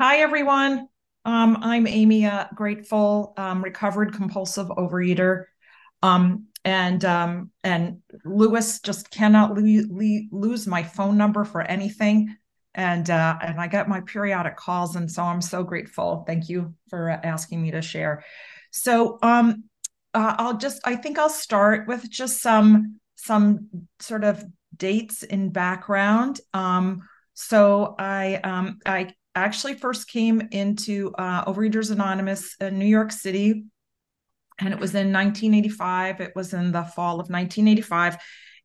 Hi, everyone. Um, I'm Amy, a grateful, um, recovered compulsive overeater. Um, and um, and Lewis just cannot lo- lo- lose my phone number for anything. And uh, and I get my periodic calls, and so I'm so grateful. Thank you for uh, asking me to share. So um, uh, I'll just I think I'll start with just some some sort of dates in background. Um, so I I actually first came into uh, Overeaters Anonymous in New York City, and it was in 1985. It was in the fall of 1985.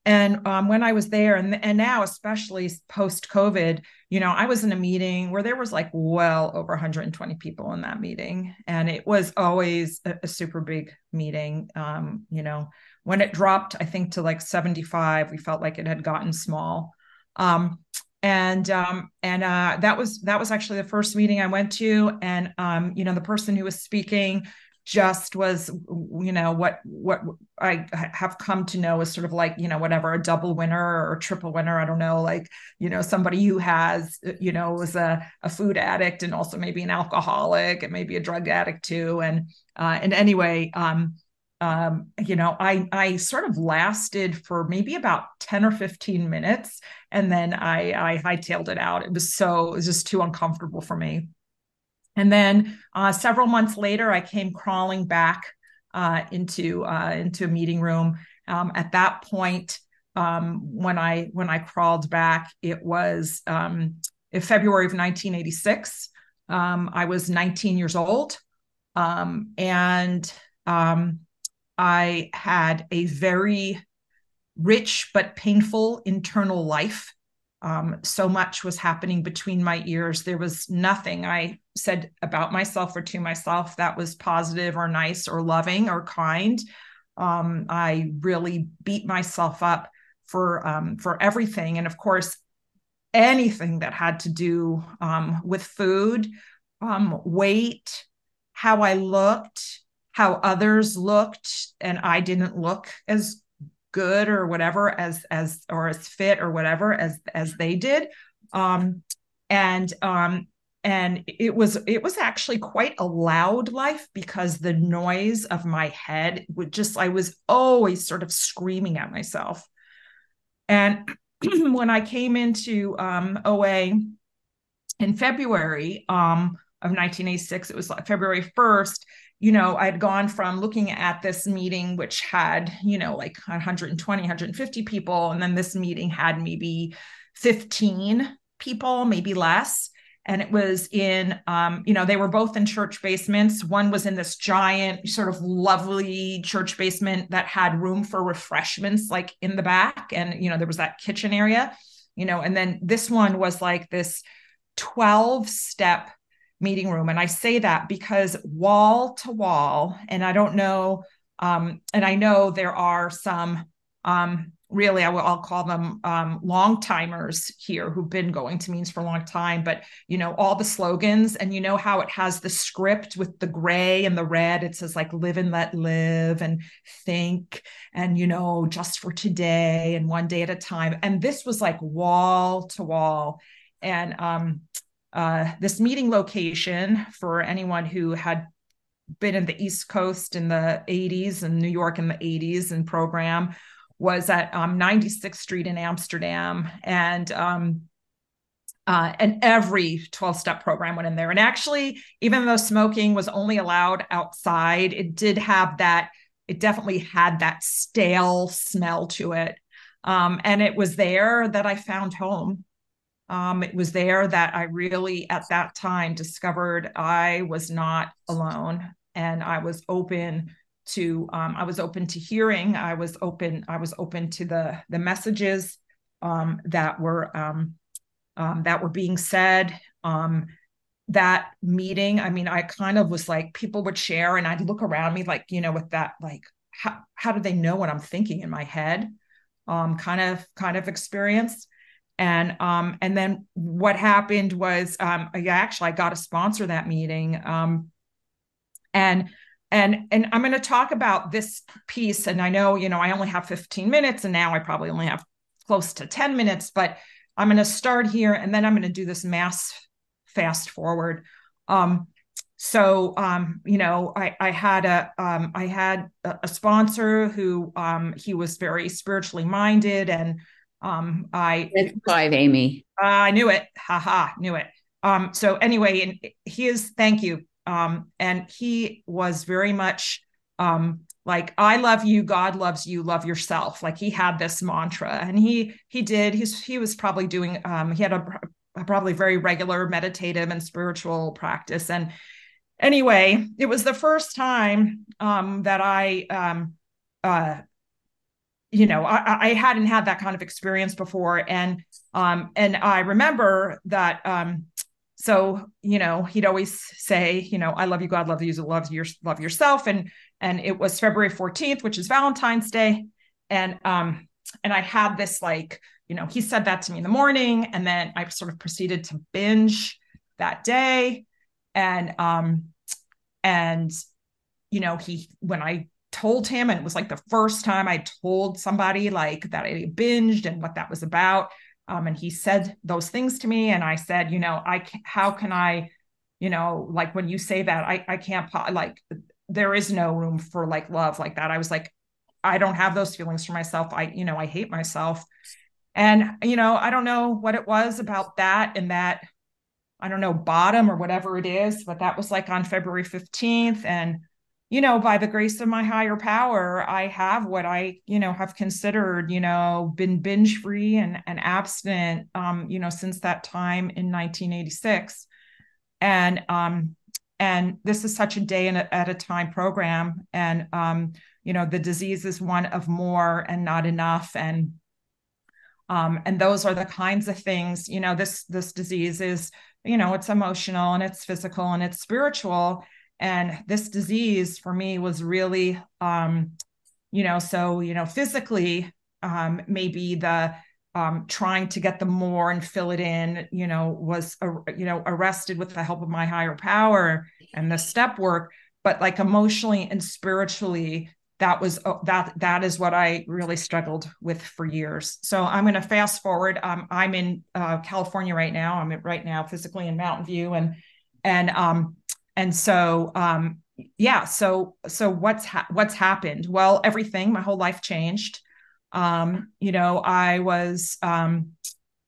And um, when I was there, and and now especially post COVID, you know, I was in a meeting where there was like well over 120 people in that meeting, and it was always a, a super big meeting. Um, you know, when it dropped, I think to like 75, we felt like it had gotten small. Um, and um, and uh, that was that was actually the first meeting I went to, and um, you know the person who was speaking just was you know what what I have come to know is sort of like you know whatever a double winner or triple winner. I don't know like you know somebody who has you know was a, a food addict and also maybe an alcoholic and maybe a drug addict too. And uh, and anyway um, um, you know, I I sort of lasted for maybe about 10 or 15 minutes and then I I hightailed it out. It was so it was just too uncomfortable for me. And then uh, several months later, I came crawling back uh, into uh, into a meeting room. Um, at that point, um, when I when I crawled back, it was um, February of 1986. Um, I was 19 years old, um, and um, I had a very rich but painful internal life. Um, so much was happening between my ears. There was nothing I said about myself or to myself that was positive or nice or loving or kind. Um, I really beat myself up for um, for everything, and of course, anything that had to do um, with food, um, weight, how I looked, how others looked and I didn't look as good or whatever as as or as fit or whatever as as they did. Um and um and it was it was actually quite a loud life because the noise of my head would just i was always sort of screaming at myself. And when i came into um oa in february um of 1986 it was like february 1st you know, I'd gone from looking at this meeting, which had, you know, like 120, 150 people, and then this meeting had maybe 15 people, maybe less. And it was in, um, you know, they were both in church basements. One was in this giant, sort of lovely church basement that had room for refreshments, like in the back. And, you know, there was that kitchen area, you know, and then this one was like this 12 step meeting room. And I say that because wall to wall, and I don't know, um, and I know there are some um, really, I will, I'll call them um, long timers here who've been going to means for a long time, but you know, all the slogans and you know how it has the script with the gray and the red. It says like live and let live and think and, you know, just for today and one day at a time. And this was like wall to wall. And um, uh, this meeting location for anyone who had been in the East Coast in the 80s and New York in the 80s and program was at um, 96th Street in Amsterdam. And um, uh, and every 12 step program went in there. And actually, even though smoking was only allowed outside, it did have that, it definitely had that stale smell to it. Um, and it was there that I found home. Um, it was there that I really, at that time, discovered I was not alone, and I was open to. Um, I was open to hearing. I was open. I was open to the the messages um, that were um, um, that were being said. Um, that meeting, I mean, I kind of was like, people would share, and I'd look around me, like, you know, with that, like, how how do they know what I'm thinking in my head? Um, kind of kind of experience and um, and then what happened was um, I actually I got to sponsor that meeting um, and and and I'm going to talk about this piece and I know you know I only have 15 minutes and now I probably only have close to 10 minutes but I'm going to start here and then I'm going to do this mass fast forward. Um, so um, you know, I, I had a um, I had a, sponsor who um, he was very spiritually minded, and um, I five Amy. Uh, I knew it. Ha ha, knew it. Um, so anyway, and he is thank you. Um, and he was very much um, like I love you, God loves you, love yourself. Like he had this mantra, and he he did. He's he was probably doing. Um, he had a, a probably very regular meditative and spiritual practice, and anyway, it was the first time um, that I, um, uh, you know, I, I, hadn't had that kind of experience before, and um, and I remember that. Um, so you know, he'd always say, you know, I love you, God love you, love your love yourself, and and it was February fourteenth, which is Valentine's Day, and um, and I had this like, you know, he said that to me in the morning, and then I sort of proceeded to binge that day, and um, and, you know, he, when I told him, and it was like the first time I told somebody like that I binged and what that was about. Um, and he said those things to me. And I said, you know, I, how can I, you know, like when you say that, I, I can't, like, there is no room for like love like that. I was like, I don't have those feelings for myself. I, you know, I hate myself. And, you know, I don't know what it was about that and that I don't know, bottom or whatever it is, but that was like on February 15th. And, you know, by the grace of my higher power, I have what I, you know, have considered, you know, been binge free and, and abstinent, um, you know, since that time in 1986. And, um, and this is such a day a, at a time program. And, um, you know, the disease is one of more and not enough. And, um, and those are the kinds of things, you know, this, this disease is, you know it's emotional and it's physical and it's spiritual and this disease for me was really um you know so you know physically um maybe the um trying to get the more and fill it in you know was uh, you know arrested with the help of my higher power and the step work but like emotionally and spiritually that was oh, that that is what I really struggled with for years. So I'm going to fast forward. Um, I'm in uh, California right now. I'm right now physically in Mountain View, and and um and so um yeah. So so what's ha- what's happened? Well, everything. My whole life changed. Um, you know, I was um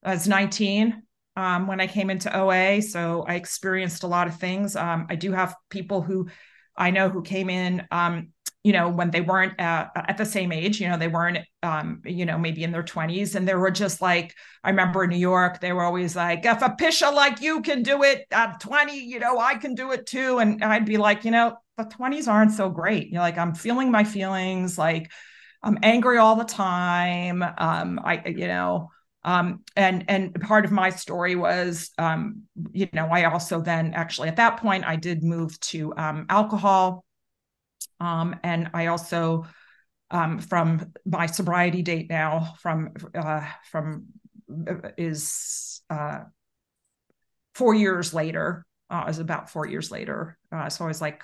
I was 19 um, when I came into OA, so I experienced a lot of things. Um, I do have people who I know who came in um, you know, when they weren't at, at the same age, you know, they weren't, um, you know, maybe in their 20s. And they were just like, I remember in New York, they were always like, if a pisha like you can do it at 20, you know, I can do it too. And I'd be like, you know, the 20s aren't so great. You're like, I'm feeling my feelings. Like, I'm angry all the time. Um, I, you know, um, and and part of my story was, um, you know, I also then actually at that point I did move to um, alcohol um, and I also, um, from my sobriety date now, from uh, from uh, is uh, four years later. Uh, it was about four years later. Uh, so I was like,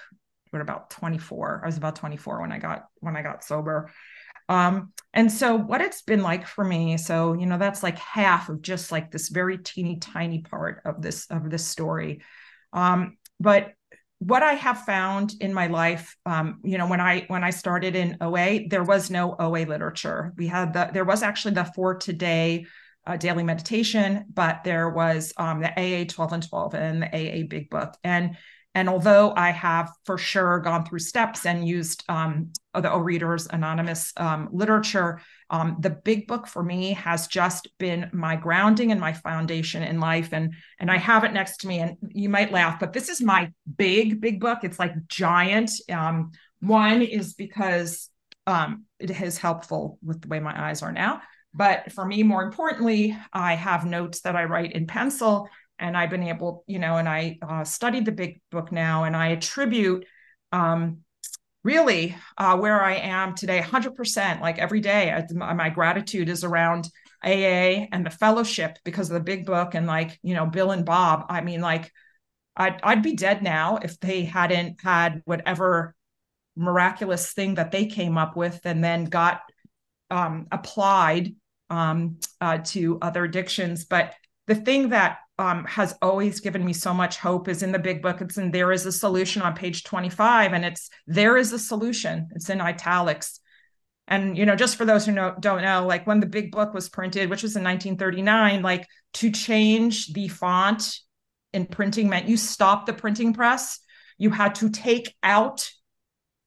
what about 24? I was about 24 when I got when I got sober. Um, and so what it's been like for me, so you know, that's like half of just like this very teeny tiny part of this of this story. Um, but what I have found in my life, um, you know, when I when I started in OA, there was no OA literature. We had the there was actually the for today uh, daily meditation, but there was um, the AA 12 and 12 and the AA Big Book. And and although I have for sure gone through steps and used um, the Overeaters Anonymous um, literature, um, the big book for me has just been my grounding and my foundation in life. And and I have it next to me. And you might laugh, but this is my big big book. It's like giant. Um, one is because um, it is helpful with the way my eyes are now. But for me, more importantly, I have notes that I write in pencil and I've been able, you know, and I uh, studied the big book now, and I attribute um, really uh, where I am today 100%. Like every day, I, my gratitude is around AA and the fellowship because of the big book and like, you know, Bill and Bob. I mean, like, I'd, I'd be dead now if they hadn't had whatever miraculous thing that they came up with and then got um, applied um, uh, to other addictions. But the thing that um, has always given me so much hope is in the big book. It's in There is a Solution on page 25, and it's There is a Solution. It's in italics. And, you know, just for those who know, don't know, like when the big book was printed, which was in 1939, like to change the font in printing meant you stopped the printing press. You had to take out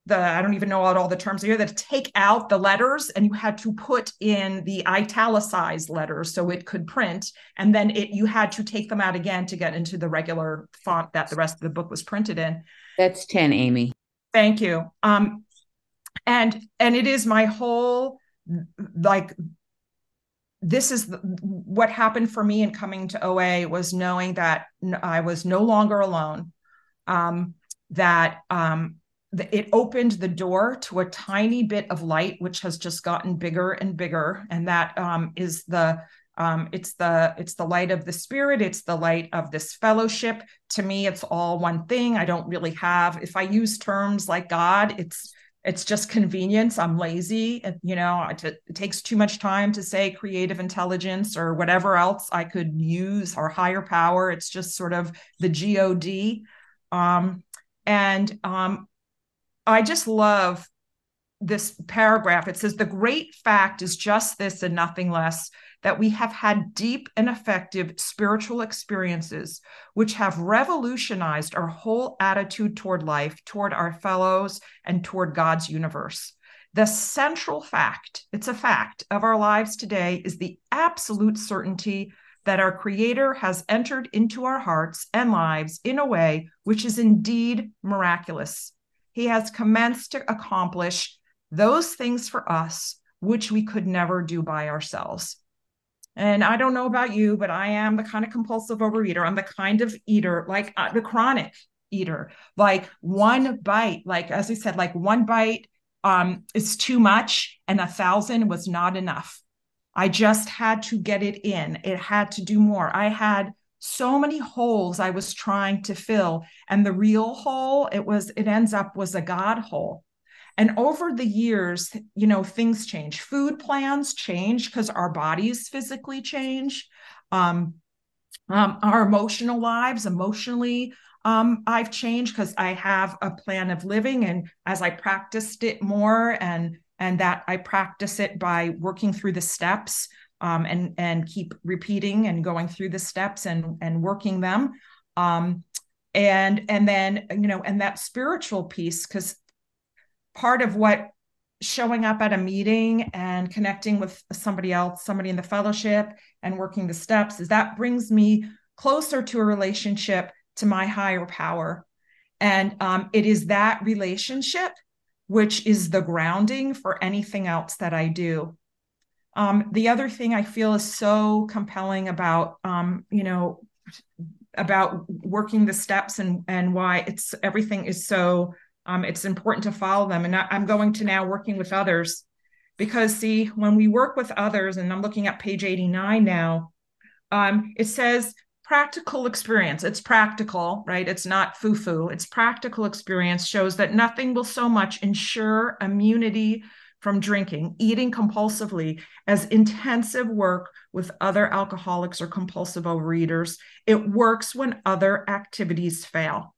the I don't even know what all the terms are here that take out the letters and you had to put in the italicized letters so it could print and then it you had to take them out again to get into the regular font that the rest of the book was printed in. That's 10 Amy. Thank you. Um and and it is my whole like this is what happened for me in coming to OA was knowing that I was no longer alone. Um that um it opened the door to a tiny bit of light, which has just gotten bigger and bigger, and that um, is the um, it's the it's the light of the spirit. It's the light of this fellowship. To me, it's all one thing. I don't really have. If I use terms like God, it's it's just convenience. I'm lazy. You know, it, it takes too much time to say creative intelligence or whatever else I could use or higher power. It's just sort of the God. Um, and um, I just love this paragraph. It says, The great fact is just this and nothing less that we have had deep and effective spiritual experiences which have revolutionized our whole attitude toward life, toward our fellows, and toward God's universe. The central fact, it's a fact of our lives today, is the absolute certainty that our Creator has entered into our hearts and lives in a way which is indeed miraculous he has commenced to accomplish those things for us which we could never do by ourselves. And I don't know about you, but I am the kind of compulsive overeater. I'm the kind of eater, like uh, the chronic eater, like one bite, like as we said, like one bite um, is too much and a thousand was not enough. I just had to get it in. It had to do more. I had so many holes I was trying to fill. And the real hole, it was, it ends up was a God hole. And over the years, you know, things change. Food plans change because our bodies physically change. Um, um, our emotional lives, emotionally, um, I've changed because I have a plan of living, and as I practiced it more, and and that I practice it by working through the steps um, and and keep repeating and going through the steps and and working them. Um, and and then you know and that spiritual piece because part of what showing up at a meeting and connecting with somebody else somebody in the fellowship and working the steps is that brings me closer to a relationship to my higher power. And um, it is that relationship which is the grounding for anything else that i do um, the other thing I feel is so compelling about, um, you know, about working the steps and and why it's everything is so um, it's important to follow them. And I, I'm going to now working with others because see when we work with others, and I'm looking at page 89 now, um, it says practical experience. It's practical, right? It's not foo foo. It's practical experience shows that nothing will so much ensure immunity from drinking, eating compulsively as intensive work with other alcoholics or compulsive overeaters. It works when other activities fail.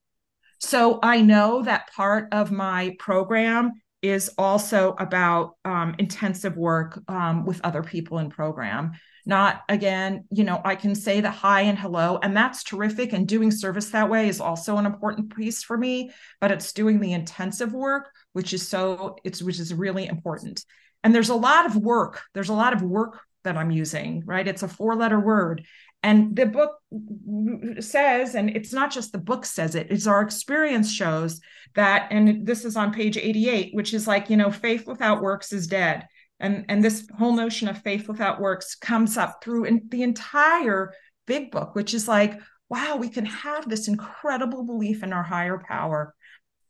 So I know that part of my program is also about um, intensive work um, with other people in program not again you know i can say the hi and hello and that's terrific and doing service that way is also an important piece for me but it's doing the intensive work which is so it's which is really important. And there's a lot of work there's a lot of work that i'm using right? It's a four letter word. And the book says and it's not just the book says it it's our experience shows that and this is on page 88 which is like you know faith without works is dead and and this whole notion of faith without works comes up through in the entire big book which is like wow we can have this incredible belief in our higher power.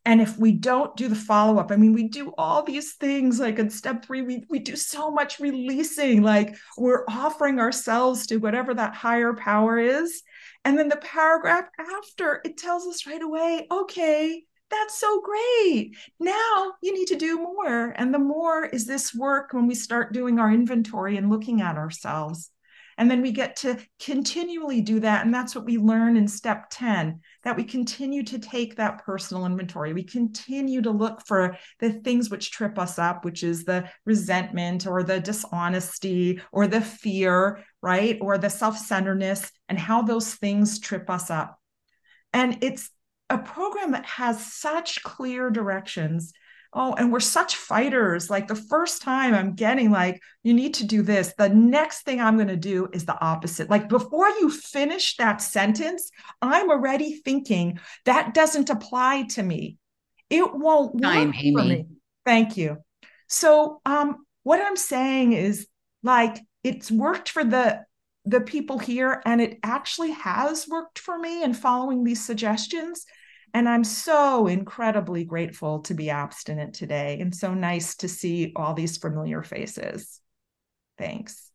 And if we don't do the follow up i mean we do all these things like in step three we, we do so much releasing like we're offering ourselves to whatever that higher power is. And then the paragraph after it tells us right away okay that's so great. Now you need to do more. And the more is this work when we start doing our inventory and looking at ourselves. And then we get to continually do that. And that's what we learn in step 10 that we continue to take that personal inventory. We continue to look for the things which trip us up, which is the resentment or the dishonesty or the fear, right? Or the self centeredness and how those things trip us up. And it's a program that has such clear directions. Oh and we're such fighters. Like the first time i'm getting like you need to do this the next thing i'm going to do is the opposite. Like before you finish that sentence i'm already thinking that doesn't apply to me. It won't work Amy. for me. Thank you. So um what i'm saying is like it's worked for the the people here and it actually has worked for me in following these suggestions and I'm so incredibly grateful to be abstinent today and so nice to see all these familiar faces. Thanks.